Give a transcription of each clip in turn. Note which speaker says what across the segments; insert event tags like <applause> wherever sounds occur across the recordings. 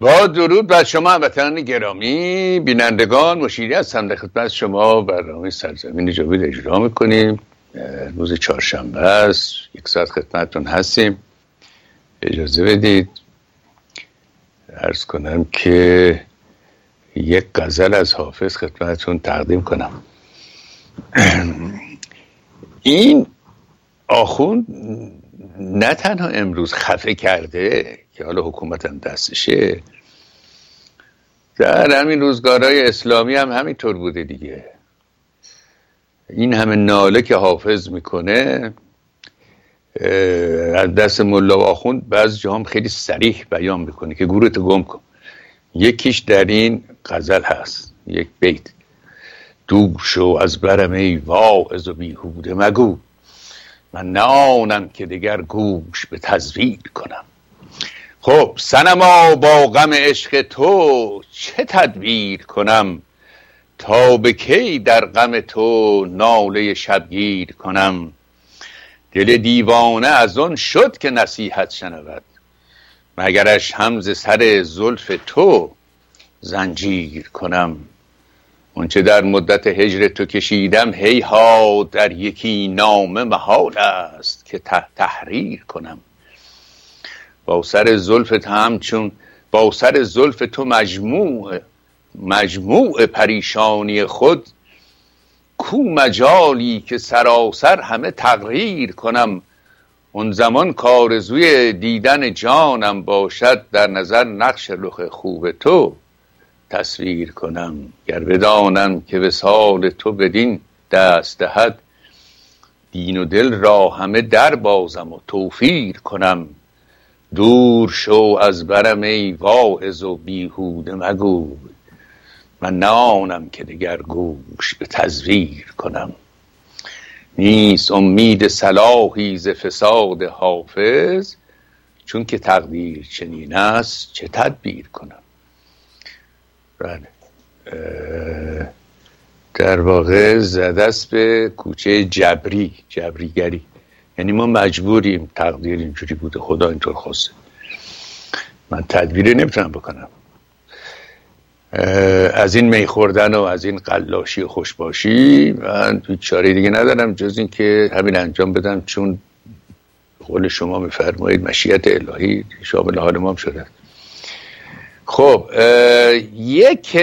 Speaker 1: با درود بر شما هموطنان گرامی بینندگان مشیری هستم در خدمت شما برنامه سرزمین جاوید اجرا می‌کنیم. روز چهارشنبه است یک ساعت خدمتتون هستیم. اجازه بدید ارز کنم که یک غزل از حافظ خدمتتون تقدیم کنم. این آخوند نه تنها امروز خفه کرده که حالا حکومت هم دستشه. در همین روزگارهای اسلامی هم همینطور بوده دیگه. این همه ناله که حافظ می‌کنه از دست ملا و آخوند بعض هم خیلی سریح بیان می‌کنه که گورت گم کن. یکیش در این غزل هست یک بیت. دور شو از برم ای واعظ و بیهوده مگو. من نه که دیگر گوش به تزویر کنم. خب سنما با غم عشق تو چه تدبیر کنم؟ تا به کی در غم تو ناله شبگیر کنم؟ دل دیوانه از آن شد که نصیحت شنود. مگرش همز سر زلف تو زنجیر کنم. اونچه در مدت هجر تو کشیدم هی ها در یکی نامه محال است که تحریر کنم. با سر زلف همچون با سر زلف تو مجموع مجموع پریشانی خود کو مجالی که سراسر همه تغییر کنم. اون زمان کارزوی دیدن جانم باشد در نظر نقش رخ خوب تو تصویر کنم. گر بدانم که به سال تو بدین دست دهد دین و دل را همه در بازم و توفیر کنم. دور شو از برم ای واعظ و بیهوده مگو من نانم که دگر گوش به تزویر کنم. نیست امید صلاحی ز فساد حافظ چون که تقدیر چنین است چه تدبیر کنم. بله. در واقع زدست به کوچه جبری جبریگری. یعنی ما مجبوریم تقدیر اینجوری بوده. خدا اینطور خواسته. من تدبیری نمی‌تونم بکنم. از این می خوردن و از این قلاشی و خوشباشی من چاره دیگه ندارم جز این که همین انجام بدم چون قول شما میفرمایید مشیت الهی شامل حال ما شده. خب یک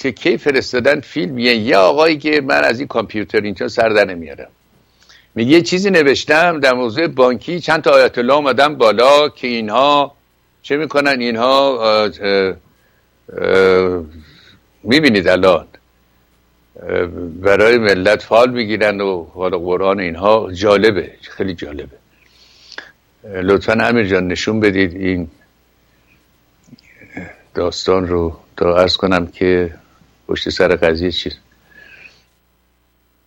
Speaker 1: تکه فرستادن فیلم؟ یه آقایی که من از این کامپیوتر اینجا سر در نمیارم. میگه یه چیزی نوشتم در موضوع بانکی چند تا آیت الله آمدن بالا که اینها چه می‌کنن؟ اینها می‌بینید الان. برای ملت فال بگیرن و حالا قرآن اینها جالبه خیلی جالبه. لطفا امیر جان نشون بدید این داستان رو. تا ارز کنم که پشت سر قضیه چیز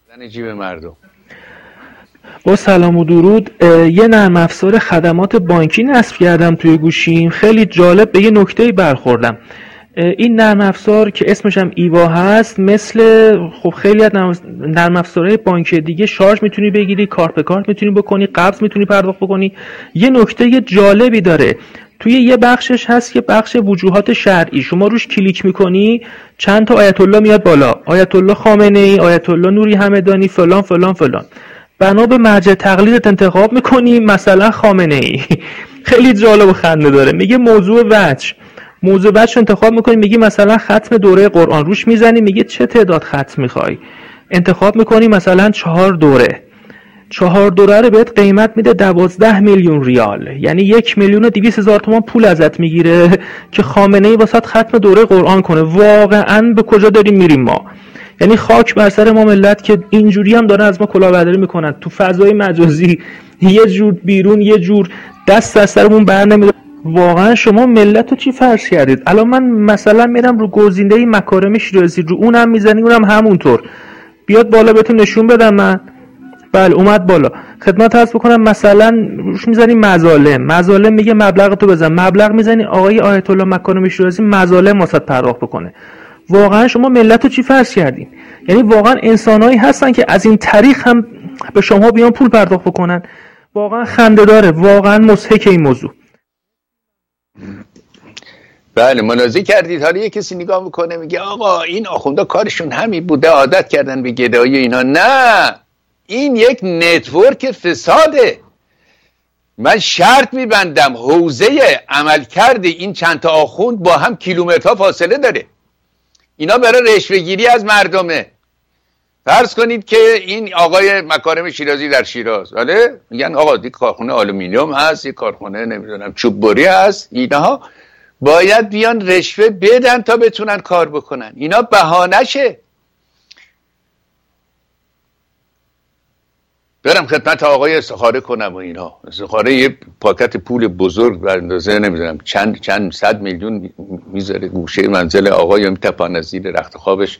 Speaker 1: زن جیب مردم.
Speaker 2: با سلام و درود یه نرم افزار خدمات بانکی نصب کردم توی گوشیم. خیلی جالب به یه نکته برخوردم. این نرم افزار که اسمش هم ایوا هست مثل خب خیلی از نرم افزارهای بانکی دیگه شارژ می‌تونی بگیری کارت به کارت می‌تونی بکنی قبض می‌تونی پرداخت بکنی. یه نکته جالبی داره. توی یه بخشش هست که بخش وجوهات شرعی. شما روش کلیک می‌کنی چند تا آیت الله میاد بالا. آیت الله خامنه ای آیت الله نوری همدانی فلان فلان فلان. بنا به مرجع تقلیدت انتخاب می‌کنی مثلا خامنه ای <laughs> خیلی جالب و خنده داره. میگه موضوع وجه. موضوع وجه انتخاب می‌کنی میگی مثلا ختم دوره قرآن. روش می‌زنی میگه چه تعداد ختم می‌خوای. انتخاب می‌کنی مثلا چهار دوره. چهار رو بهت قیمت میده دوازده میلیون ریال. یعنی یک میلیون و دیویس هزار تومان پول ازت می‌گیره که خامنه ای واسط ختم دوره قرآن کنه. واقعا به کجا داریم میریم ما؟ یعنی خاک بر سر ما ملت که اینجوری هم دارن از ما کلاهبرداری می‌کنن. تو فضای مجازی یه جور بیرون یه جور دست از سرمون بر نمیده واقعا شما ملت رو چی فرض کردید؟ الان من مثلا میرم رو گزینده مکارم شیرازی رو اونم می‌زنی اونم همونطور. بیاد بالا بهتون نشون بدم من. بله اومد بالا. خدمت هست بکنم مثلا روش می‌زنی مظالم. مظالم میگه مبلغ تو بزن. مبلغ می‌زنی آقای آیت الله مکارم شیرازی مظالم واسط پرداخت بکنه. واقعا شما ملت رو چی فرض کردین؟ یعنی واقعا انسانهایی هستن که از این طریق هم به شما بیان پول پرداخت بکنن. واقعا خنده داره. واقعا مسحک این موضوع.
Speaker 1: بله منازی کردید. حالا یه کسی نگاه می‌کنه میگه آقا این آخوندا کارشون همین بوده عادت کردن به گدایی اینا. نه! این یک network فساده. من شرط میبندم حوزه عملکرد این چند تا آخوند با هم کیلومترها فاصله داره. اینا برای رشوهگیری از مردمه. فرض کنید که این آقای مکارم شیرازی در شیراز بله؟ میگن آقا دی کارخونه آلومینیوم هست یک کارخونه نمی‌دونم چوب بری هست اینها. باید بیان رشوه بدن تا بتونن کار بکنن. اینا بهانشه برم خدمت آقای استخاره کنم و اینا. استخاره یه پاکت پول بزرگ بر اندازه نمی‌دونم چند چند صد میلیون می‌ذاره. گوشه منزل آقای میتپان از زیر رخت خوابش.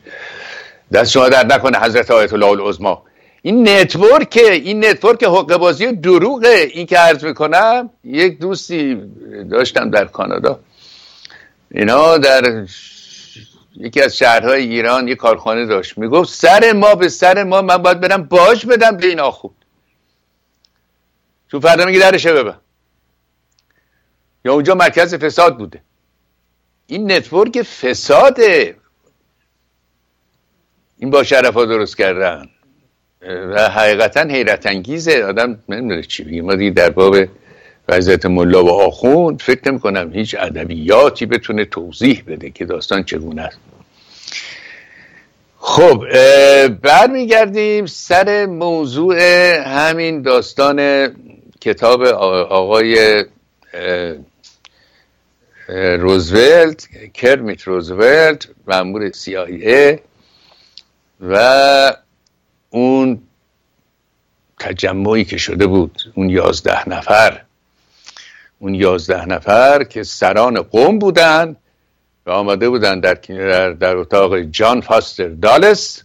Speaker 1: دست شما درد نکنه حضرت آیت الله العظما این network این network حقه بازی دروغه. این که عرض می‌کنم یک دوستی داشتم در کانادا. اینا در یکی از شهرهای ایران یه کارخانه داشت. می‌گفت سر ما به سر ما من باید برم باج بدم به این آخوند چون فردا میگه درشه ببن یا اونجا مرکز فساد بوده. این نتورک فساده. این با شرف ها درست کردن. و حقیقتا حیرت انگیزه آدم نمی‌دونه چی بگیم ما در باب وضعیت ملا و آخوند فکر نمی کنم هیچ ادبیاتی بتونه توضیح بده که داستان چگونه است. خب برمیگردیم سر موضوع همین داستان کتاب آقای روزولت کرمیت روزولت مأمور CIA و اون تجمعی که شده بود اون یازده نفر. اون یازده نفر که سران قوم بودن و آمده بودن در, در اتاق جان فاستر دالس.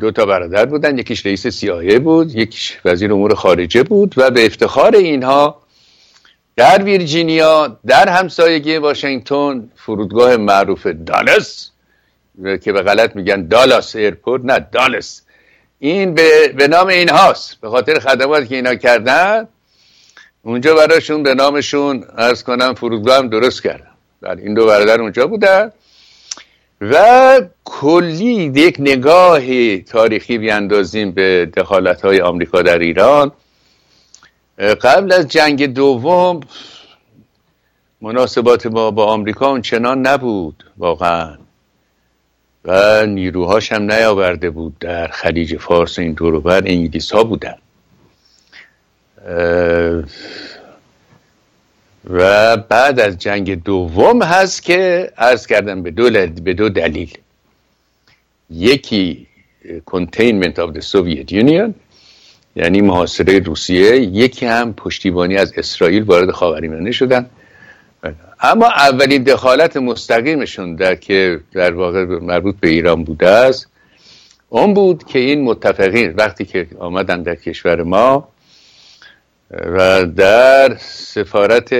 Speaker 1: دو تا برادر بودن یکیش رئیس سیا بود یکیش وزیر امور خارجه بود و به افتخار اینها در ویرجینیا در همسایگی واشنگتن فرودگاه معروف دالس که به غلط میگن دالاس airport نه دالس. این به, به نام اینهاست. به خاطر خدماتی که اینا کردن اونجا براشون به نامشون ارز کنم فرودگاه هم درست کردم. بله این دو برادر اونجا بودن. و کلی یک نگاه تاریخی بیاندازیم به دخالت های آمریکا در ایران. قبل از جنگ دوم مناسبات ما با آمریکا اون چنان نبود واقعا. و نیروهاش هم نیاورده بود در خلیج فارس این دور انگلیس ها بودن. و بعد از جنگ دوم هست که عرض کردم به دو, به دو دلیل. یکی containment of the Soviet Union یعنی محاصره روسیه یکی هم پشتیبانی از اسرائیل وارد خاورمیانه شدن. اما اولین دخالت مستقیمشون در که در واقع مربوط به ایران بوده است اون بود که این متفقین وقتی که آمدن در کشور ما و در سفارت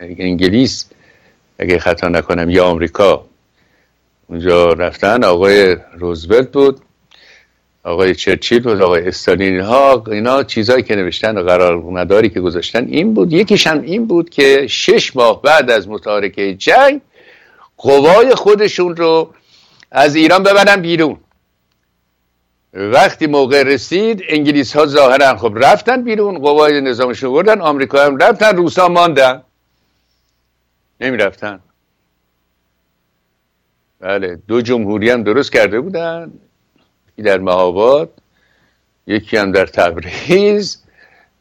Speaker 1: انگلیس اگه خطا نکنم یا آمریکا. اونجا رفتن آقای روزولت بود آقای چرچیل بود آقای استالین ها اینا چیزایی که نوشتن و قرار مداری که گذاشتن این بود. یکیش هم این بود که شش ماه بعد از متارکه جنگ قوای خودشون رو از ایران ببرن بیرون. وقتی موقع رسید انگلیس ها ظاهرا خب رفتن بیرون قوای نظامشون بردن آمریکا هم رفتن روسا ماندن. نمی رفتن بله دو جمهوری هم درست کرده بودن در مهاباد یکی هم در تبریز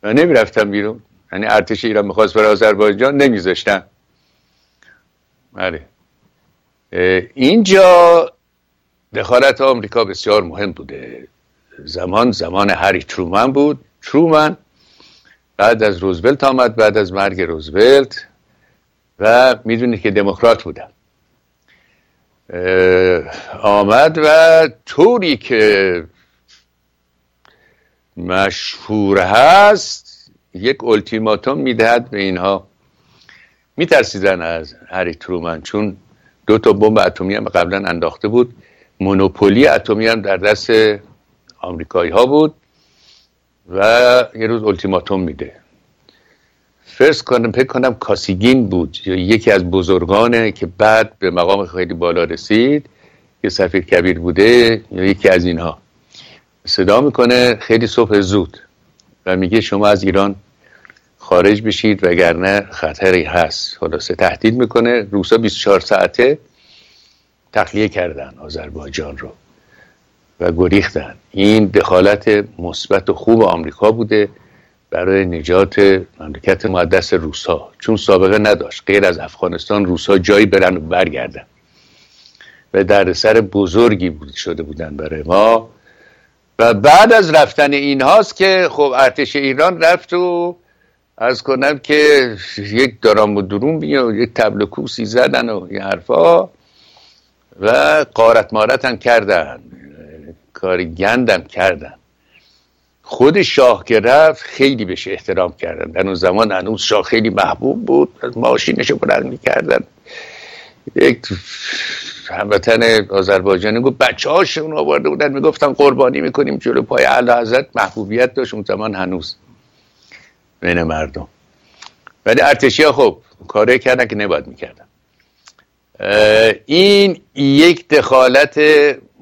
Speaker 1: و نمی رفتن بیرون. یعنی ارتش ایران می‌خواست برای آذربایجان نمیذاشتن. بله. اینجا دخالت آمریکا بسیار مهم بوده. زمان زمان هری ترومن بود. ترومن بعد از روزولت آمد بعد از مرگ روزولت و می‌دونید که دموکرات بودن. آمد و طوری که مشهور هست یک التیماتوم می‌دهد به اینها. میترسیدن از هری ترومن چون دو تا بمب اتمی هم قبلا انداخته بود. مونوپولی اتمی هم در دست آمریکایی ها بود و یه روز التیماتوم میده. فرست کنم فکر کنم کاسیگین بود یکی از بزرگانه که بعد به مقام خیلی بالا رسید که سفیر کبیر بوده یا یکی از اینها. صدا می‌کنه خیلی صبح زود و میگه شما از ایران خارج بشید وگرنه خطری هست. خلاصه تهدید می‌کنه. روسا 24 ساعته تخلیه کردن آذربایجان رو و گریختن. این دخالت مثبت و خوب آمریکا بوده برای نجات مملکت مقدس روسا. چون سابقه نداشت. غیر از افغانستان روسا جایی برن و برگردن. و دردسر بزرگی بود شده بودن برای ما. و بعد از رفتن این هاست که خب ارتش ایران رفت و از کنم که یک دارام و درون بیا و یک تبل کوسی زدن و این حرفا. و قارت مارت هم کردن. کاری گندم کردن. خود شاه که رفت خیلی بهش احترام کردن. در اون زمان هنوز شاه خیلی محبوب بود. ماشینش بلند می‌کردن. یک هموطن آذربایجانی گفت بچه هاشون آورده بودن. می‌گفتن قربانی می‌کنیم جلو پای اعلی حضرت. محبوبیت داشت اون زمان هنوز بین مردم. ولی ارتشی ها خب کاره کردن که نباید می‌کردن. این یک دخالت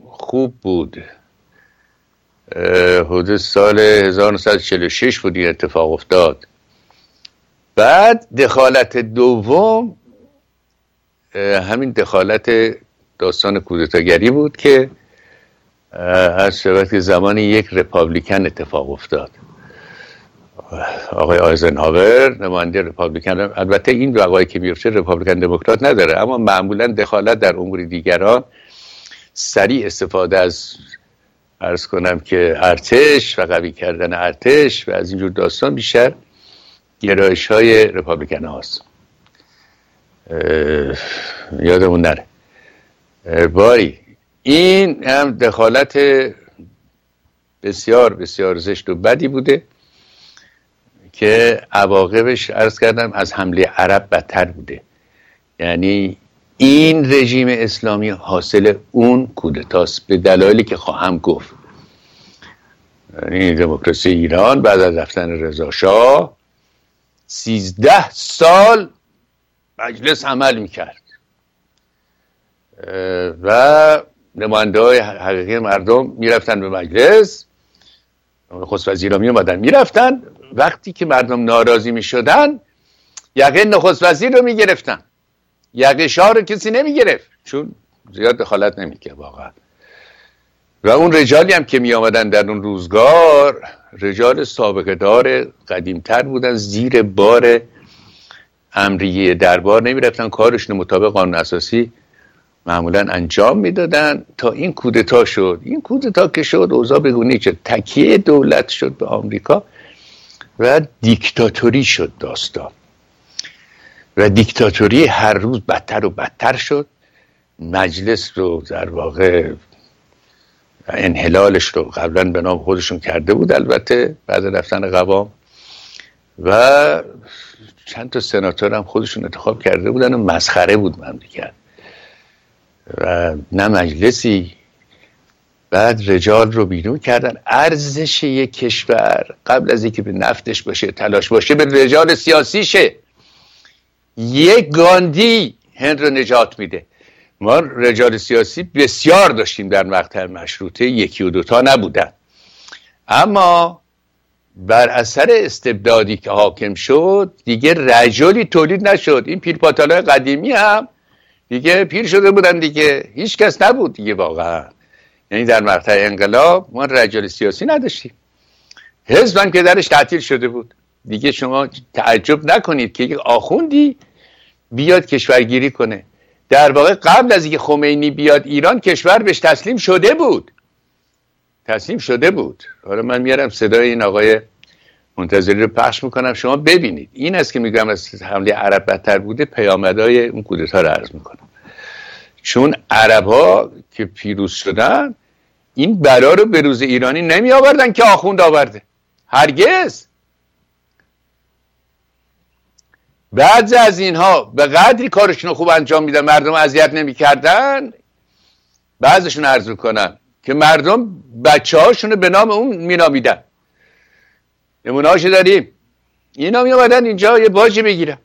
Speaker 1: خوب بود. حدود سال 1946 بود این اتفاق افتاد. بعد دخالت دوم همین دخالت داستان کودتاگری بود که از شود که زمان یک رپابلیکن اتفاق افتاد. آقای آیزنهاور نماینده رپابلیکن البته این وقایی که میفته رپابلیکن دموکرات نداره اما معمولا دخالت در امور دیگران سریع استفاده از ارز کنم که ارتش و قوی کردن ارتش و از اینجور داستان بیشتر گرایش های رپابلیکن هاست یادمون نره. باری این هم دخالت بسیار بسیار زشت و بدی بوده. که عواقبش ارز کردم از حمله عرب بدتر بوده. یعنی این رژیم اسلامی حاصل اون کودتاست به دلایلی که خواهم گفت. یعنی دموکراسی ایران بعد از رفتن رضا شاه سیزده سال مجلس عمل می‌کرد. و نماینده های حقیقی مردم می‌رفتن به مجلس. خصوص وزیرا می می‌رفتن. وقتی که مردم ناراضی می‌شدن یقه نخست وزیر رو می‌گرفتن. یقه شاه رو کسی نمی‌گرفت. چون زیاد دخالت نمی‌کرد واقعا. و اون رجالی هم که می آمدن در اون روزگار رجال سابقه دار قدیمتر بودن زیر بار امریه دربار نمی رفتن کارشون مطابق قانون اساسی معمولا انجام می‌دادن. تا این کودتا شد. این کودتا که شد اوضاع بگونی که تکیه دولت شد به آمریکا. و دیکتاتوری شد داستان. و دیکتاتوری هر روز بدتر و بدتر شد. مجلس رو در واقع انحلالش رو قبلا به نام خودشون کرده بود البته بعد رفتن قوام. و چند تا سناتور هم خودشون انتخاب کرده بودن و مسخره بود مملکت. و نه مجلسی بعد رجال رو بیرون کردن. ارزش یک کشور قبل از اینکه به نفتش باشه تلاش باشه به رجال سیاسیشه یک گاندی هند رو نجات میده. ما رجال سیاسی بسیار داشتیم در مقطع مشروطه یکی و دوتا نبودن. اما بر اثر استبدادی که حاکم شد دیگه رجالی تولید نشد. این پیرپاتالای قدیمی هم دیگه پیر شده بودن دیگه. هیچ کس نبود دیگه واقعا. یعنی در مقطع انقلاب ما رجال سیاسی نداشتیم. حزب که درش تعطیل شده بود. دیگه شما تعجب نکنید که یک آخوندی بیاد کشورگیری کنه. در واقع قبل از اینکه خمینی بیاد ایران کشور بهش تسلیم شده بود. تسلیم شده بود. حالا من میارم صدای این آقای منتظری رو پخش می‌کنم. شما ببینید. این است که میگم از حمله عرب بدتر بوده. پیامدهای اون کودتا رو عرض می‌کنم. چون عرب ها که پیروز شدن این بلا رو به روز ایرانی نمی آوردن که آخوند آورده. هرگز. بعضی از اینها به قدری کارشون خوب انجام میدن مردم اذیت نمی‌کردن. بعضشون عرض کنن که مردم بچه هاشون به نام اون مینامیدن. نمونه داریم. اینا می اینجا یه باجی بگیرن.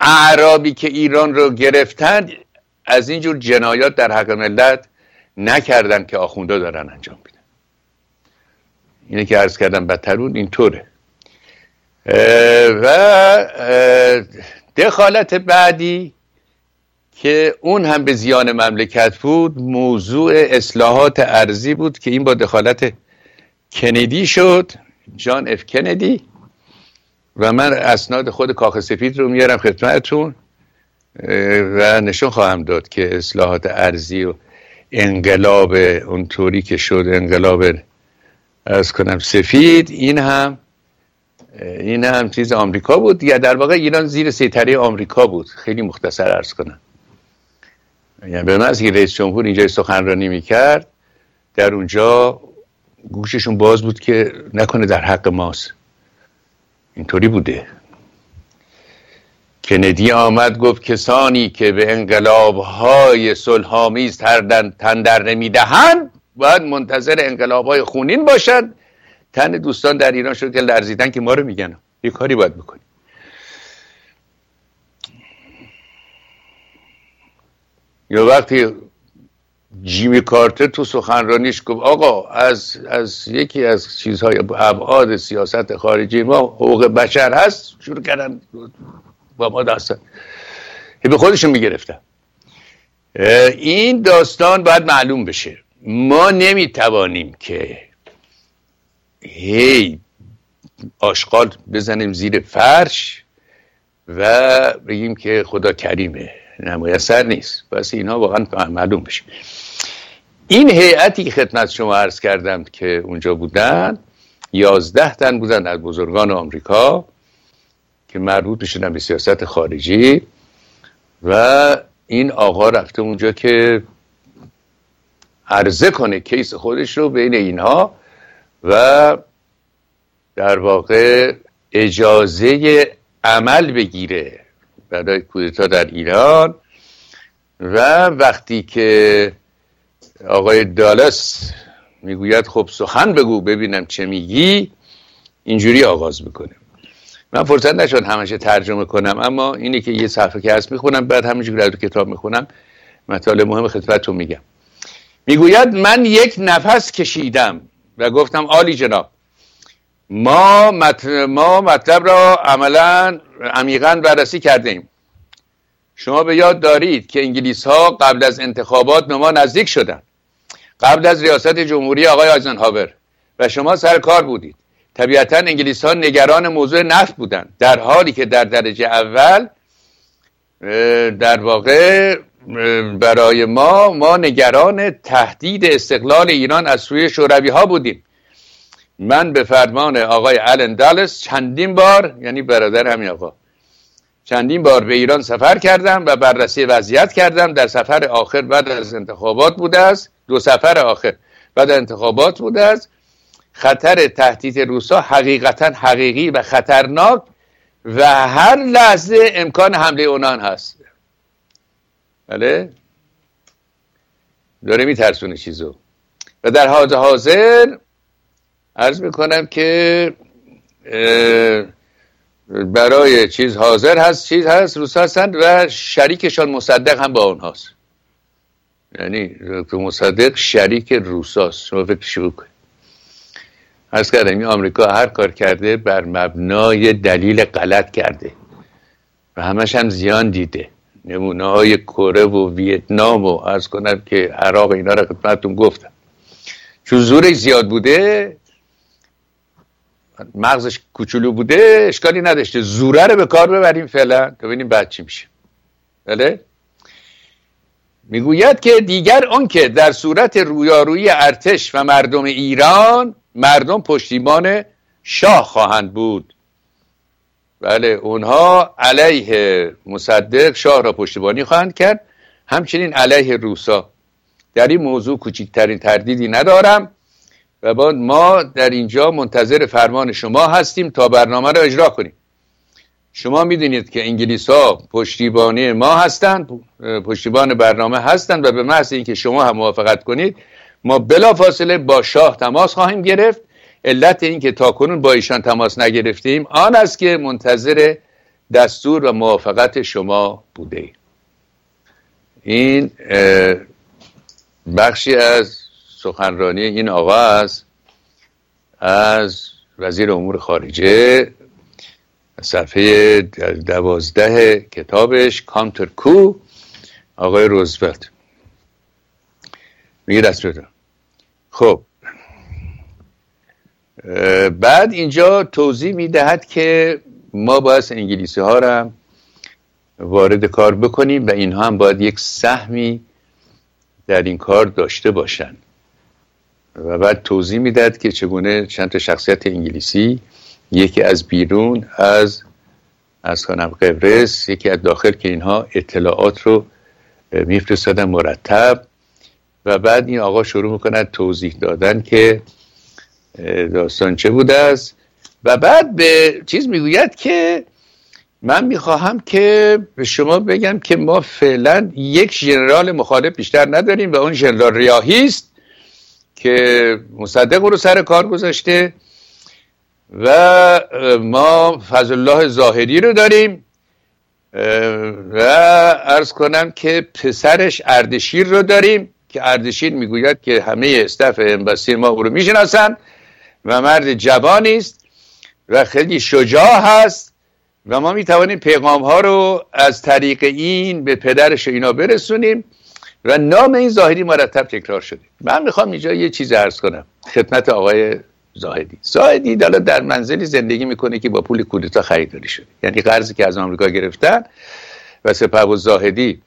Speaker 1: اعرابی که ایران رو گرفتن از اینجور جنایات در حق ملت نکردن که آخونده دارن انجام میدن. اینه که عرض کردم بدترون اینطوره. و دخالت بعدی که اون هم به زیان مملکت بود موضوع اصلاحات ارزی بود که این با دخالت کندی شد جان اف کندی. و من اسناد خود کاخ سفید رو میارم خدمتتون. و نشون خواهم داد که اصلاحات ارزی و انقلاب اونطوری که شد انقلاب از کنم سفید این هم این هم چیز آمریکا بود. یا در واقع ایران زیر سیطره آمریکا بود. خیلی مختصر ارز کنم. یعنی به من که رئیس جمهور اینجا سخنرانی می‌کرد در اونجا گوششون باز بود که نکنه در حق ماست. اینطوری بوده. کندی آمد گفت کسانی که به انقلاب های صلحآمیز تن در نمی‌دهند باید منتظر انقلاب های خونین باشد تن دوستان در ایران شد که لرزیدن که ما رو میگن. یه کاری باید بکنیم. یا وقتی جیمی کارتر تو سخنرانیش گفت آقا از, از یکی از چیزهای ابعاد سیاست خارجی ما حقوق بشر هست شروع کردن با ما داستان. به خودشون می‌گرفتن. این داستان باید معلوم بشه. ما نمی‌توانیم که هی آشغال بزنیم زیر فرش و بگیم که خدا کریمه. نمایسر نیست. بس اینها واقعا معلوم بشه. این هیئتی که خدمت شما عرض کردم که اونجا بودن یازده تن بودن از بزرگان آمریکا. که مربوط می‌شدن به سیاست خارجی و این آقا رفته اونجا که عرضه کنه کیس خودش رو بین اینها و در واقع اجازه عمل بگیره برای کودتا در ایران و وقتی که آقای دالس می‌گوید خب سخن بگو ببینم چه میگی اینجوری آغاز می‌کنه. من فرصت نشد همشه ترجمه کنم اما اینه که یه صفحه که هست می‌خونم بعد همینجوری از کتاب می‌خونم. مطالب مهم خدمتتون میگم. می‌گوید من یک نفس کشیدم و گفتم عالی جناب ما, ما مطلب را عملا عمیقا بررسی کردیم شما به یاد دارید که انگلیس ها قبل از انتخابات به ما نزدیک شدند. قبل از ریاست جمهوری آقای آیزنهاور و شما سر کار بودید. طبیعتا انگلیس ها نگران موضوع نفت بودند در حالی که در درجه اول در واقع برای ما ما نگران تهدید استقلال ایران از سوی شوروی ها بودیم. من به فرمان آقای آلن دالس چندین بار یعنی برادر همین آقا چندین بار به ایران سفر کردم و بررسی وضعیت کردم. در سفر آخر بعد از انتخابات بوده است. دو سفر آخر بعد انتخابات بوده است. خطر تهدید روسا حقیقتا حقیقی و خطرناک و هر لحظه امکان حمله اونان هست. بله؟ داره میترسونه چیزو. و در حال حاضر عرض می‌کنم که برای چیز حاضر هست چیز هست روس هستند و شریکشان مصدق هم با اونهاست. یعنی مصدق شریک روساست. شما فکر شروع کنید. از کردم این آمریکا هر کار کرده بر مبنای دلیل غلط کرده و همش هم زیان دیده. نمونه های کره و ویتنام و از کنم که عراق اینا رو خدمتتون گفتم. چون زورش زیاد بوده مغزش کوچولو بوده اشکالی نداشته. زوره رو به کار ببریم فعلا تا ببینیم بعد چی میشه. بله؟ می‌گوید که دیگر آنکه در صورت رویارویی ارتش و مردم ایران مردم پشتیبان شاه خواهند بود. بله اونها علیه مصدق شاه را پشتیبانی خواهند کرد. همچنین علیه روسا. در این موضوع کوچکترین تردیدی ندارم و بعد ما در اینجا منتظر فرمان شما هستیم تا برنامه را اجرا کنیم. شما می‌دونید که انگلیس ها پشتیبانی ما هستند پشتیبان برنامه هستند و به محض اینکه شما هم موافقت کنید ما بلا فاصله با شاه تماس خواهیم گرفت. علت این که تاکنون با ایشان تماس نگرفتیم آن است که منتظر دستور و موافقت شما بوده. این بخشی از سخنرانی این آقا است از وزیر امور خارجه صفحه دوازده کتابش کانتر کو آقای روزولت. میگه دست بدم خب. بعد اینجا توضیح می‌دهد که ما باید انگلیسی ها را وارد کار بکنیم و اینها هم باید یک سهمی در این کار داشته باشند و بعد توضیح می‌داد که چگونه چند تا شخصیت انگلیسی یکی از بیرون از از کنم قبرس یکی از داخل که اینها اطلاعات رو میفرستادن مرتب. و بعد این آقا شروع می‌کند توضیح دادن که داستان چه بوده است. و بعد به چیز می‌گوید که من می‌خواهم که به شما بگم که ما فعلا یک ژنرال مخالف بیشتر نداریم و اون ژنرال ریاهی است که مصدق رو سر کار گذاشته و ما فضل الله ظاهری رو داریم و ارز کنم که پسرش اردشیر رو داریم. که اردشیر می‌گوید که همه استف امباسی ما او رو می‌شناسن و مرد جوانی است و خیلی شجاع هست و ما می‌توانیم پیغام ها رو از طریق این به پدرش اینا برسونیم و نام این زاهدی مرتب تکرار شده. من می‌خوام اینجا یه چیز عرض کنم. خدمت آقای زاهدی. زاهدی دالا در منزلی زندگی می‌کنه که با پول کودتا خریداری شده. یعنی قرضی که از آمریکا گرفتن و سپه زاهدی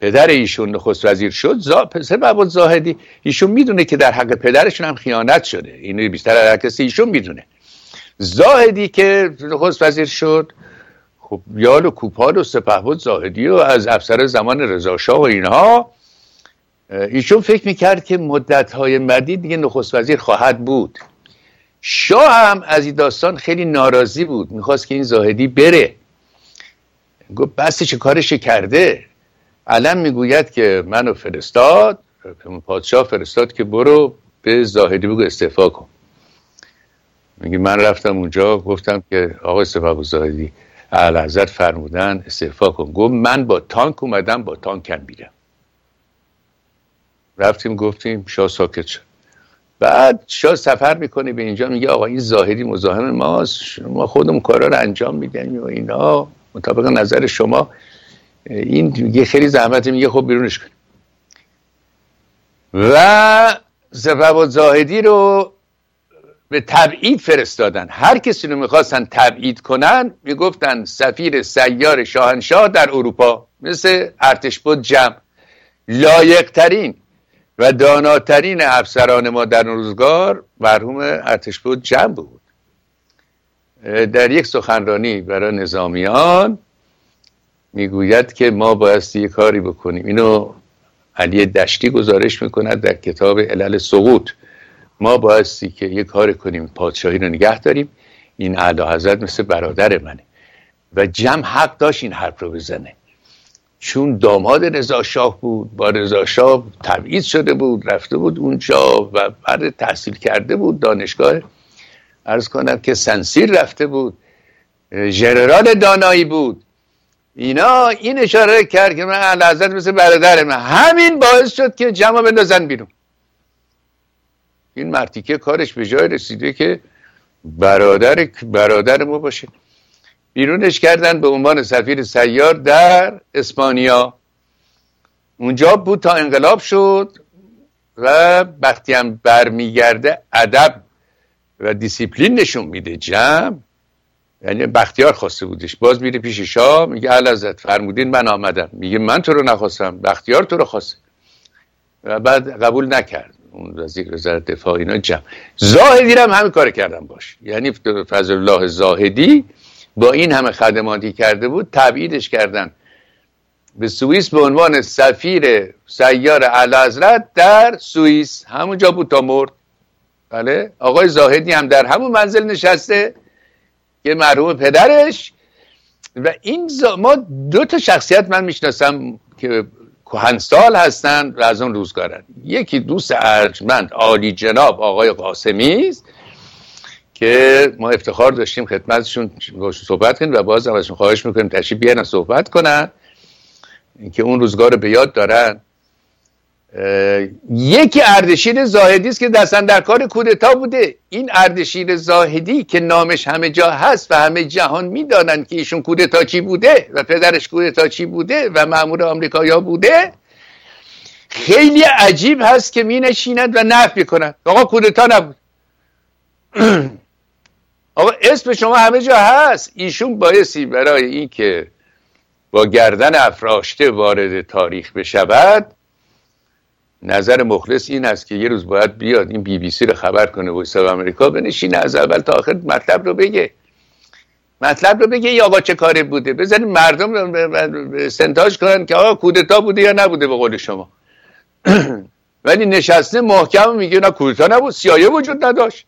Speaker 1: پدر ایشون نخست وزیر شد زا... سپه زاهدی ایشون می‌دونه که در حق پدرشون هم خیانت شده. اینو بیشتر هر کسی ایشون می‌دونه. زاهدی که نخست وزیر شد خب یال و کوپال و سپهبد زاهدی و از افسر زمان رضا و اینها ایشون فکر می‌کرد که مدت های مدی دیگه نخست وزیر خواهد بود. شاه هم از این داستان خیلی ناراضی بود. می‌خواست که این زاهدی بره. گفت بس چه کارش کرده؟ علم می‌گوید که منو فرستاد پادشاه فرستاد که برو به زاهدی بگو استعفا کن. میگه من رفتم اونجا گفتم که آقای استعفا زاهدی اعلی فرمودن استعفا کن. گفت من با تانک اومدم با تانکم بیرم رفتیم گفتیم شاه ساکت شد. بعد شاه سفر می‌کنه به اینجا میگه آقا این ظاهری مزاحم ماست ما خودمون کارا رو انجام میدیم و اینا. مطابق نظر شما این میگه خیلی زحمت میگه خب بیرونش کنیم و سفر زاهدی رو به تبعید فرستادن. هر کسی رو می‌خواستن تبعید کنن می‌گفتن سفیر سیار شاهنشاه در اروپا مثل ارتش بود جمع لایقترین و داناترین افسران ما در روزگار مرحوم ارتش بود جمع بود. در یک سخنرانی برای نظامیان می‌گوید که ما بایستی یک کاری بکنیم. اینو علی دشتی گزارش می‌کند در کتاب علل سقوط. ما بایستی که یک کار کنیم پادشاهی رو نگه داریم. این اعلی حضرت مثل برادر منه. و جمع حق داشت این حرف رو بزنه. چون داماد رضا شاه بود با رضا شاه تبعید شده بود رفته بود اونجا و بعد تحصیل کرده بود دانشگاه. ارز کنم که سنسیر رفته بود. ژنرال دانایی بود. اینا این اشاره کرد که من لحظت مثل برادر من. همین باعث شد که جمع بندازن بیرون. این مرتیکه کارش به جای رسیده که برادر برادر ما باشه. بیرونش کردن به عنوان سفیر سیار در اسپانیا. اونجا بود تا انقلاب شد و وقتی هم برمیگرده ادب و دیسیپلین نشون میده. جمع یعنی بختیار خواسته بودش. باز میره پیش شاه میگه ازت فرمودین من آمدم. میگه من تو رو نخواستم بختیار تو رو خواسته. و بعد قبول نکرد. اون وزیر وزارت دفاع اینا جمع. زاهدی هم همین کار کردم باش. یعنی فضل الله زاهدی با این همه خدماتی کرده بود تبعیدش کردن. به سوئیس به عنوان سفیر سیار حضرت در سوئیس. همونجا بود تا مرد. بله؟ آقای زاهدی هم در همون منزل نشسته. که مرحوم پدرش. و این ما دو تا شخصیت من می‌شناسم که کهنسال هستند و از اون روزگارن. یکی دوست ارجمند عالی جناب آقای قاسمی است که ما افتخار داشتیم خدمتشون صحبت کنیم و باز ازشون خواهش می‌کنیم تشریف بیارن صحبت کنن. که اون روزگار رو به یاد دارن. یکی اردشیر زاهدی است که دستن در کار کودتا بوده. این اردشیر زاهدی که نامش همه جا هست و همه جهان می‌دانن که ایشون کودتا چی بوده و پدرش کودتا چی بوده و مامور آمریکایا بوده خیلی عجیب هست که می نشیند و نفی کنند آقا کودتا نبود. <clears throat> آقا اسم شما همه جا هست. ایشون بایستی برای اینکه با گردن افراشته وارد تاریخ بشود نظر مخلص این است که یه روز باید بیاد این بی بی سی رو خبر کنه و سب آمریکا بنشینه از اول تا آخر مطلب رو بگه. مطلب رو بگه یا آقا چه کاری بوده؟ بذارید مردم رو سنتاج کنن که آقا کودتا بوده یا نبوده به قول شما. <clears throat> ولی نشسته محکم میگه نه کودتا نبود سیایه وجود نداشت.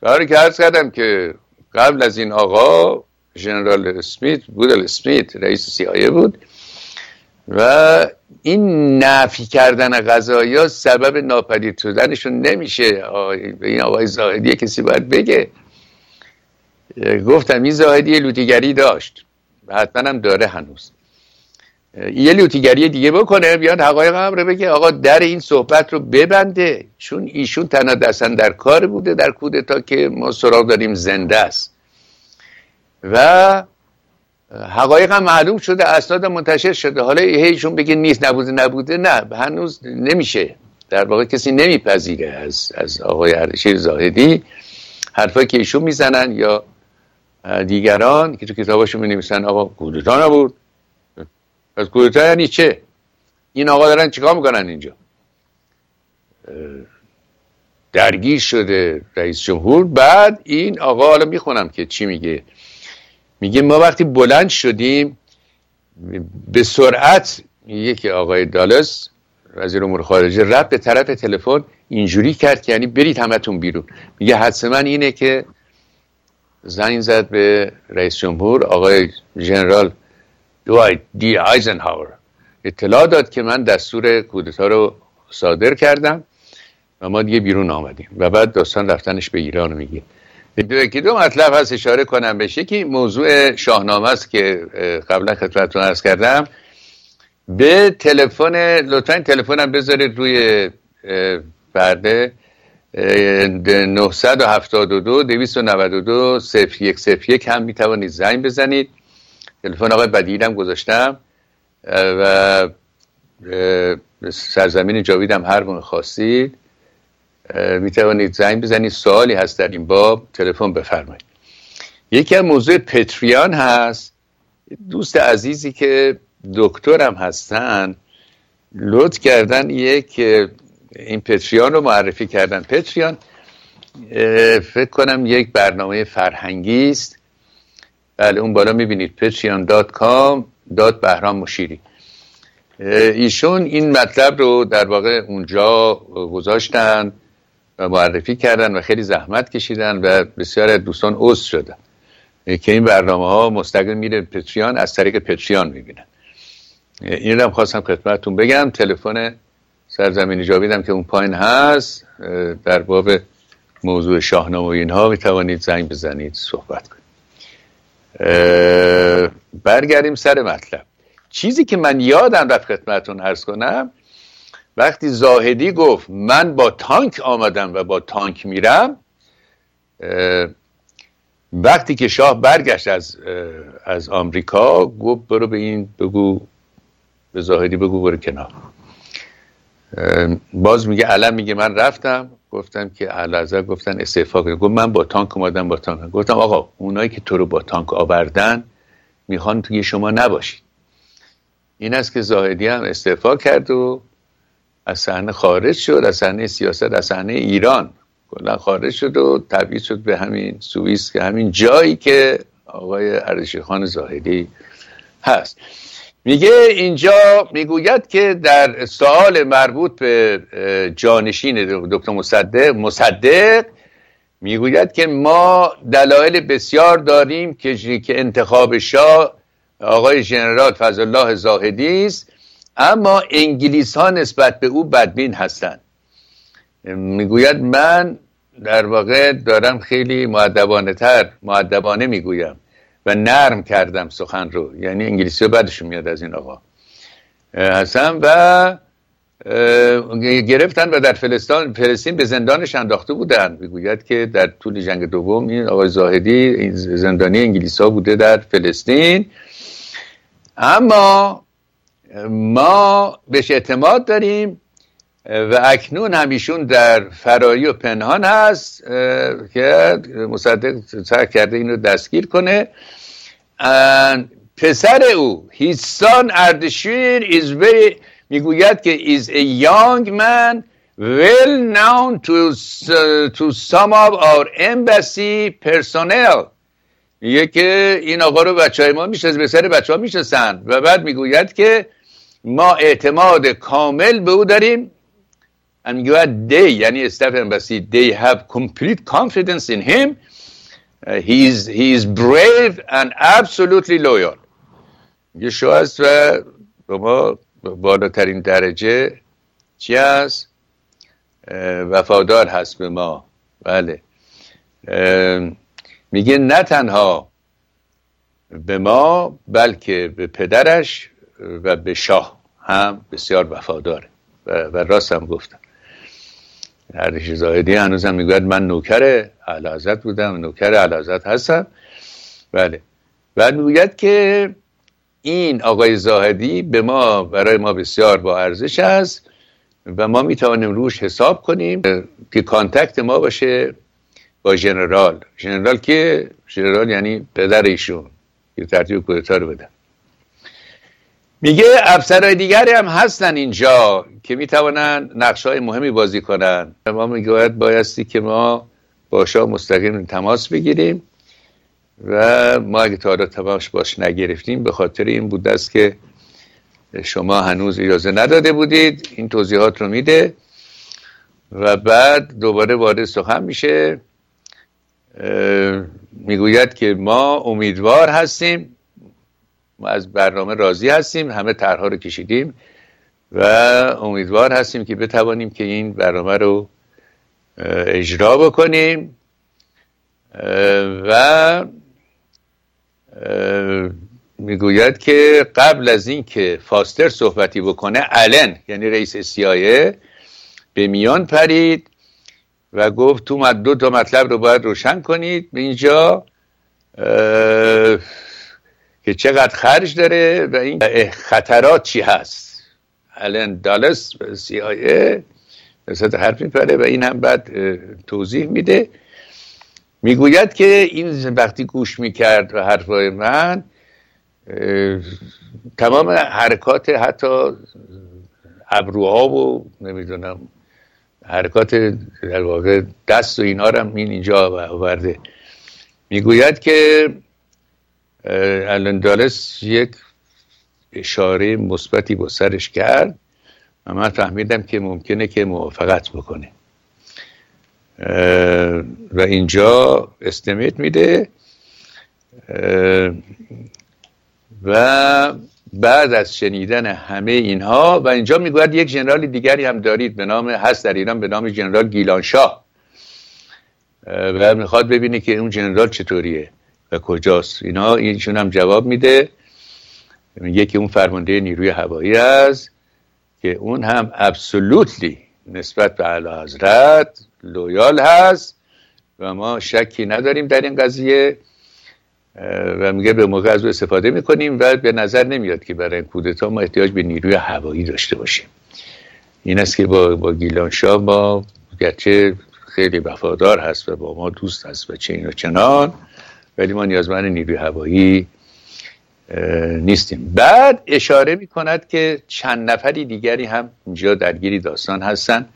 Speaker 1: کاری که عرض کردم که قبل از این آقا ژنرال اسمیت بودل اسمیت رئیس سیایه بود. و این نفی کردن غذایا سبب ناپدید شدنشون نمیشه. به این آقای زاهدی کسی باید بگه. گفتم این زاهدی لوتیگری داشت. و حتما هم داره هنوز. یه لوتیگری دیگه بکنه بیاد حقایق هم رو بگه. آقا در این صحبت رو ببنده. چون ایشون تنها دستن در کار بوده در کودتا که ما سراغ داریم زنده است. و حقایق هم معلوم شده اسناد منتشر شده. حالا هیچون بگه نیست نبوده نبوده نه. هنوز نمیشه. در واقع کسی نمیپذیره از, از آقای اردشیر زاهدی. حرفایی که ایشون می‌زنن یا دیگران که تو کتاباشون می نویسن آقا کودتا نبود. از کودتا یعنی چه؟ این آقا دارن چیکار می‌کنن اینجا؟ درگیر شده رئیس جمهور. بعد این آقا حالا می‌خونم که چی میگه. میگه ما وقتی بلند شدیم به سرعت یکی آقای دالس وزیر امور خارجه رفت به طرف تلفن اینجوری کرد که یعنی برید همتون بیرون. میگه حدس من اینه که زنگ زد به رئیس جمهور آقای ژنرال دوای دی آیزنهاور اطلاع داد که من دستور کودتا رو صادر کردم و ما دیگه بیرون آمدیم. و بعد داستان رفتنش به ایران میگه. یکی دو مطلب هست اشاره کنم بشه که موضوع شاهنامه است که قبلا خدمتتون عرض کردم. به تلفن لطفا تلفنم بذارید روی پرده. 972 292 0101 هم می‌توانید زنگ بزنید. تلفن آقای بدیل هم گذاشتم. و سرزمین جاویدم هر خواستید. می توانید زنگ بزنید. سوالی هست در این باب تلفن بفرمایید. یکی از موضوع پتریان هست. دوست عزیزی که دکترم هستن لطف کردن یک این پتریان رو معرفی کردن. پتریان فکر کنم یک برنامه فرهنگی است. بله اون بالا می‌بینید. پتریان dot com dot بهرام مشیری. ایشون این مطلب رو در واقع اونجا گذاشتن. و معرفی کردن و خیلی زحمت کشیدن و بسیار دوستان عضو شدن. که این برنامه ها مستقل میره پتریان از طریق پتریان می‌بینن. این رو هم خواستم خدمتتون بگم. تلفن سرزمین جاویدم که اون پایین هست در باب موضوع شاهنامه و اینها می‌توانید زنگ بزنید صحبت کنید. برگردیم سر مطلب. چیزی که من یادم رفت خدمتتون عرض کنم وقتی زاهدی گفت من با تانک آمدم و با تانک میرم وقتی که شاه برگشت از از آمریکا گفت برو به این بگو به زاهدی بگو برو کنار. باز میگه علم میگه من رفتم گفتم که علازه گفتن استعفا کنه گفت من با تانک اومدم با تانک. گفتم آقا اونایی که تو رو با تانک آوردن می‌خوان توی شما نباشید. این است که زاهدی هم استعفا کرد و از صحنه خارج شد از صحنه سیاست از صحنه ایران. کلا خارج شد و تبعید شد به همین سوئیس که همین جایی که آقای اردشیر خان زاهدی هست. میگه اینجا می‌گوید که در سوال مربوط به جانشین دکتر مصدق مصدق می‌گوید که ما دلایل بسیار داریم که انتخاب شاه آقای ژنرال فضل الله زاهدی است. اما انگلیس ها نسبت به او بدبین هستند. می‌گوید من در واقع دارم خیلی معدبانه تر معدبانه می‌گویم و نرم کردم سخن رو. یعنی انگلیسی بعدشون میاد از این آقا. هستم و گرفتن و در فلسطین فلسطین به زندانش انداخته بودن. می‌گوید که در طول جنگ دوم این آقای زاهدی زندانی انگلیس ها بوده در فلسطین. اما ما بهش اعتماد داریم و اکنون همیشون در فراری و پنهان هست که مصدق سعی کرده اینو دستگیر کنه. پسر او son اردشیر very می‌گوید که is a young man well known to, to some of our embassy personnel. میگه که این آقا رو بچه های ما میشه به سر بچه ها می‌شناسن. و بعد می‌گوید که ما اعتماد کامل به او داریم. و می‌گوید they یعنی استاف embassy they have complete confidence in him. Uh, he, is, he is brave and absolutely loyal. میگه شو است و ما بالاترین درجه چی هست؟ وفادار هست به ما. بله. میگه نه تنها به ما بلکه به پدرش و به شاه. هم بسیار وفاداره. و, و راست هم گفتم. اردش زاهدی هنوز هم می‌گوید من نوکر علازت بودم نوکر علازت هستم. بله. بعد می‌گوید که این آقای زاهدی به ما برای ما بسیار با ارزش است و ما می‌توانیم روش حساب کنیم که کانتکت ما باشه با ژنرال ژنرال که؟ ژنرال یعنی پدر ایشون که ترتیب کودتا رو بدن میگه افسرهای دیگری هم هستن اینجا که می‌توانن نقش های مهمی بازی کنن. ما می‌گوید بایستی که ما با شاه مستقیم تماس بگیریم و ما اگه تا حالا تماس باش نگرفتیم به خاطر این بود است که شما هنوز اجازه نداده بودید. این توضیحات رو میده و بعد دوباره وارد سخن میشه. می‌گوید که ما امیدوار هستیم. از برنامه راضی هستیم همه طرحها رو کشیدیم و امیدوار هستیم که بتوانیم که این برنامه رو اجرا بکنیم و می‌گوید که قبل از اینکه فاستر صحبتی بکنه الن یعنی رئیس سیایه به میان پرید و گفت تو دو تا مطلب رو باید روشن کنید. به اینجا که چقدر خرج داره و این خطرات چی هست. الان دالس سی آی وسط حرف میپره و این هم بعد توضیح میده. می‌گوید که این وقتی گوش می‌کرد و حرفای من تمام حرکات حتی ابروها و نمی‌دونم حرکات در واقع دست و اینا رو هم این اینجا آورده. می‌گوید که الان دالس یک اشاره مثبتی با سرش کرد و من فهمیدم که ممکنه که موافقت بکنه. و اینجا استمیت میده. و بعد از شنیدن همه اینها و اینجا می‌گوید یک جنرال دیگری هم دارید به نام هست در ایران به نام جنرال گیلانشاه. و می‌خواد ببینه که اون جنرال چطوریه. کجاست؟ اینا اینشون هم جواب میده. یکی اون فرمانده نیروی هوایی است که اون هم ابسولوتلی نسبت به اعلی حضرت لویال هست و ما شکی نداریم در این قضیه و میگه به موقع از استفاده می‌کنیم و به نظر نمیاد که برای کودتا ما احتیاج به نیروی هوایی داشته باشیم. این است که با, با گیلان شاه ما گرچه خیلی وفادار هست و با ما دوست هست و چین و چنان ولی ما نیازمند نیروی هوایی نیستیم. بعد اشاره می کند که چند نفری دیگری هم اینجا درگیری داستان هستن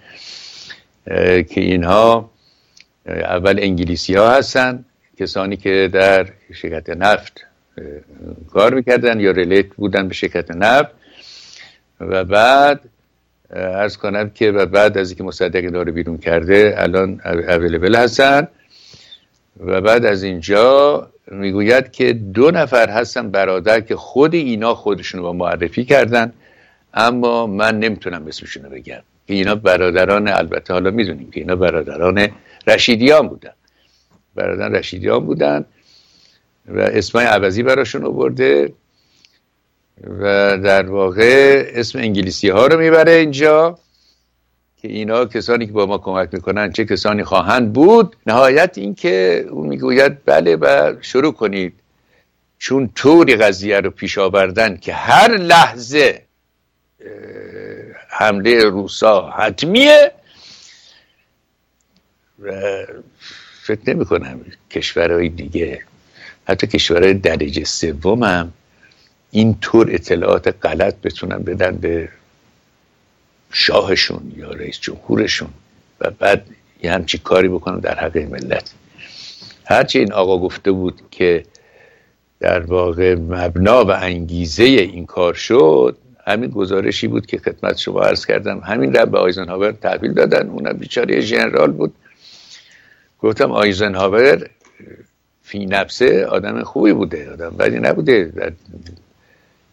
Speaker 1: که اینها اول انگلیسی ها هستن کسانی که در شرکت نفت کار می‌کردن یا ریلیت بودن به شرکت نفت. و بعد ارز کنم که و بعد از اینکه مصدق داره بیرون کرده الان اویلیبل هستن. و بعد از اینجا می‌گوید که دو نفر هستن برادر که خود اینا خودشون رو معرفی کردن اما من نمی‌تونم اسمشون رو بگم. که اینا برادران البته حالا می‌دونیم که اینا برادران رشیدیان بودن. برادران رشیدیان بودن و اسمای عوضی براشون آورده و در واقع اسم انگلیسی ها رو می‌بره اینجا. که اینا کسانی که با ما کمک می‌کنن چه کسانی خواهند بود؟ نهایت این که او می‌گوید بله و شروع کنید. چون طوری قضیه رو پیش آوردن که هر لحظه حمله روسا حتمیه و فکر نمی کنم کشورهای دیگه حتی کشورهای درجه سوم هم اینطور اطلاعات غلط بتونن بدن به شاهشون یا رئیس جمهورشون و بعد یه همچی کاری بکنن در حق ملت. هرچی این آقا گفته بود که در واقع مبنا و انگیزه این کار شد همین گزارشی بود که خدمت شما عرض کردم. همین رو به آیزنهاور تحویل دادن اونم بیچاره ژنرال بود. گفتم آیزنهاور فی نفسه آدم خوبی بوده آدم بدی نبوده. در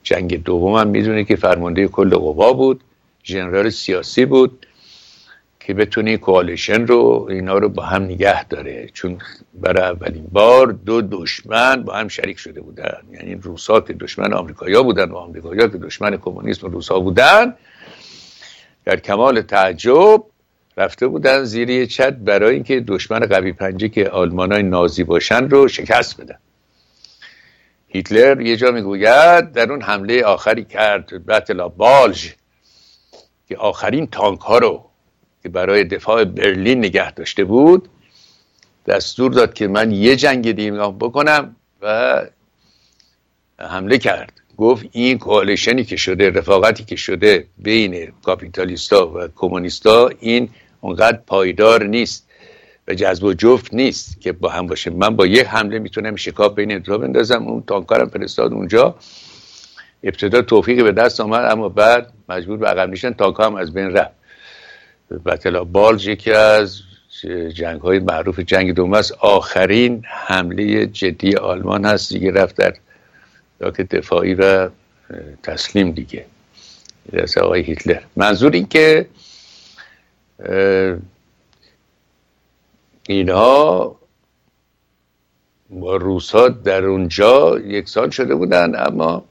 Speaker 1: جنگ دوم هم می‌دونه که فرمانده کل قوا بود. ژنرال سیاسی بود که بتونه coalition رو اینا رو با هم نگه داره. چون برای اولین بار دو دشمن با هم شریک شده بودن. یعنی روسا که دشمن آمریکایا بودن و آمریکایا که دشمن کمونیسم و روسا بودن در کمال تعجب رفته بودن زیر چت برای اینکه دشمن قوی پنجه که آلمانای نازی باشن رو شکست بدن. هیتلر یه جا می‌گوید در اون حمله آخری کرد بتلا بالژ که آخرین تانک ها رو که برای دفاع برلین نگه داشته بود دستور داد که من یه جنگ دیگه بکنم و حمله کرد. گفت این کوالشنی که شده رفاقتی که شده بین کاپیتالیستا و کمونیستا این اونقدر پایدار نیست و جذب و جفت نیست که با هم باشه. من با یه حمله می‌تونم شکاف بین دو بندازم اون تانکارم فرستاد اونجا. ابتدا توفیقی به دست آمد اما بعد مجبور به عقب نشدن تانک هم از بین رفت. بطلا بالج یکی از جنگ های معروف جنگ دوم است. آخرین حمله جدی آلمان هست. دیگه رفت در داک دفاعی و تسلیم دیگه. از آقای هیتلر. منظور این که اینها با روس ها در اونجا یکسان شده بودن اما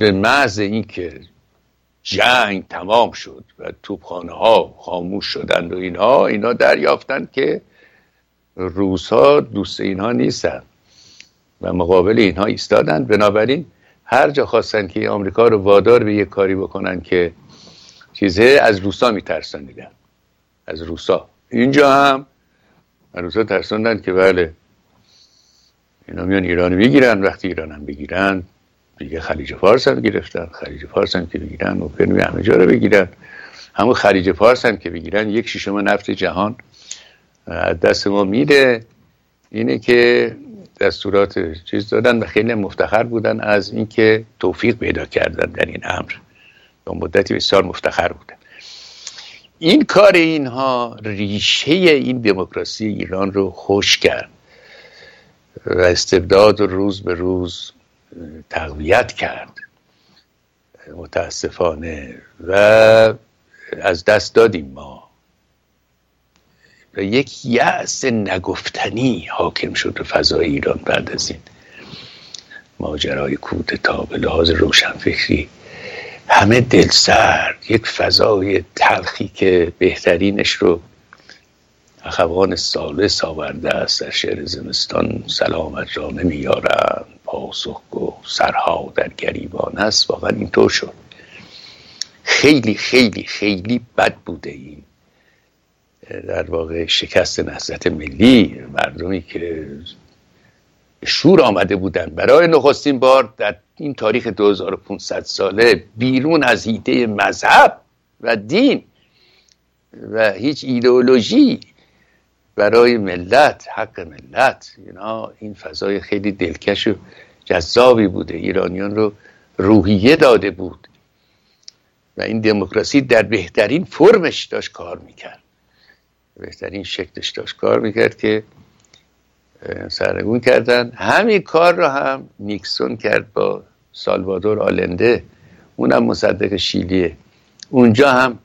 Speaker 1: به محض اینکه جنگ تمام شد و توپخانه ها خاموش شدند و اینها اینا دریافتند که روس ها دوست اینها نیستن و مقابل اینها ایستادند. بنابراین هر جا خواستن که آمریکا رو وادار به یک کاری بکنن که چیزه از روسا میترسانیدن. از روسا اینجا هم روسا ترساندن که بله اینا میان ایران بگیرن وقتی ایران هم بگیرن دیگه خلیج فارس هم گرفتن خلیج فارس هم که بگیرن و همه جا رو بگیرن. همون خلیج فارس هم که بگیرن یک شیشم نفت جهان از دست ما میره اینه که دستورات چیز دادن و خیلی مفتخر بودن از اینکه توفیق پیدا کردن در این امر. و مدتی بسیار مفتخر بودن. این کار اینها ریشه این دموکراسی ایران رو خوش کرد و استبداد روز به روز تقویت کرد. متاسفانه. و از دست دادیم ما. و یک یأس نگفتنی حاکم شد به فضای ایران بعد از این. ماجرای کودتا به لحاظ روشنفکری. همه دل سرد یک فضای تلخی که بهترینش رو اخوان سالس آورده است در شعر زمستان سلامت را نمیارم پاسخ و سرها در گریبان است. واقعا اینطور شد. خیلی خیلی خیلی بد بوده این. در واقع شکست نهضت ملی مردمی که شور آمده بودن برای نخستین بار در این تاریخ 2500 ساله بیرون از ایده مذهب و دین و هیچ ایدئولوژی برای ملت حق ملت اینا این فضای خیلی دلکش و جذابی بوده. ایرانیان رو روحیه داده بود. و این دموکراسی در بهترین فرمش داشت کار می‌کرد. بهترین شکلش داشت کار می‌کرد که سرنگون کردن. همین کار رو هم نیکسون کرد با سالوادور آلنده. اونم مصدق شیلیه. اونجا هم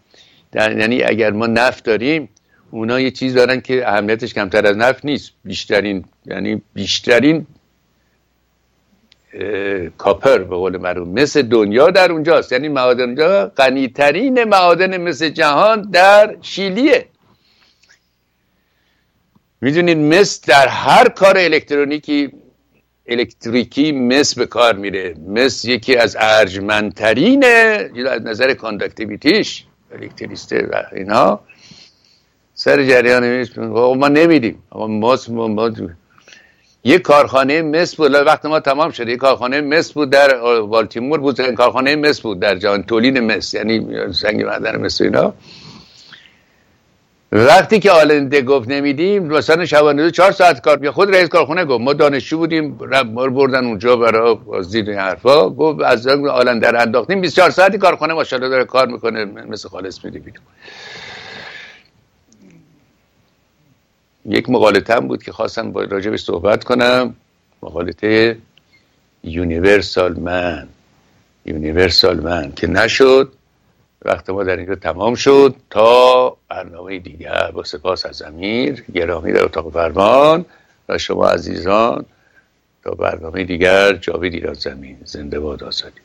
Speaker 1: در یعنی اگر ما نفت داریم اونا یه چیز دارن که اهمیتش کمتر از نفت نیست. بیشترین یعنی بیشترین copper به قول معروف. مس دنیا در اونجاست. یعنی معادن اونجا غنیترین معادن مس جهان در شیلیه. می‌دونید مس در هر کار الکترونیکی الکتریکی مس به کار میره. مس یکی از ارجمندترین از نظر conductivity ش الکتریسته و اینا. سر جریان مس ما نمیدیم. ما, ما یه کارخانه مس بود. وقت ما تمام شده. یه کارخانه مس بود در بالتیمور بود. کارخانه مس بود در جهان. تولید مس یعنی سنگ معدن مس اینا. وقتی که آلنده گفت نمیدیم مثلا شبانه چهار ساعت کار بیا خود رئیس کارخونه گفت. ما دانشجو بودیم. ما بردن اونجا برای بازدید این حرفا. گفت از آلنده رو انداختیم. 24 ساعتی کارخونه ماشاءالله داره کار می‌کنه. مثل خالص میدی بیرون یک مغالطه بود که خواستم با راجبش صحبت کنم. مغالطه universal man universal man که نشد. وقت ما در اینجا تمام شد تا برنامه دیگر با سپاس از امیر گرامی در اتاق فرمان و شما عزیزان تا برنامه دیگر جاوید ایران زمین. زنده باد آزادی.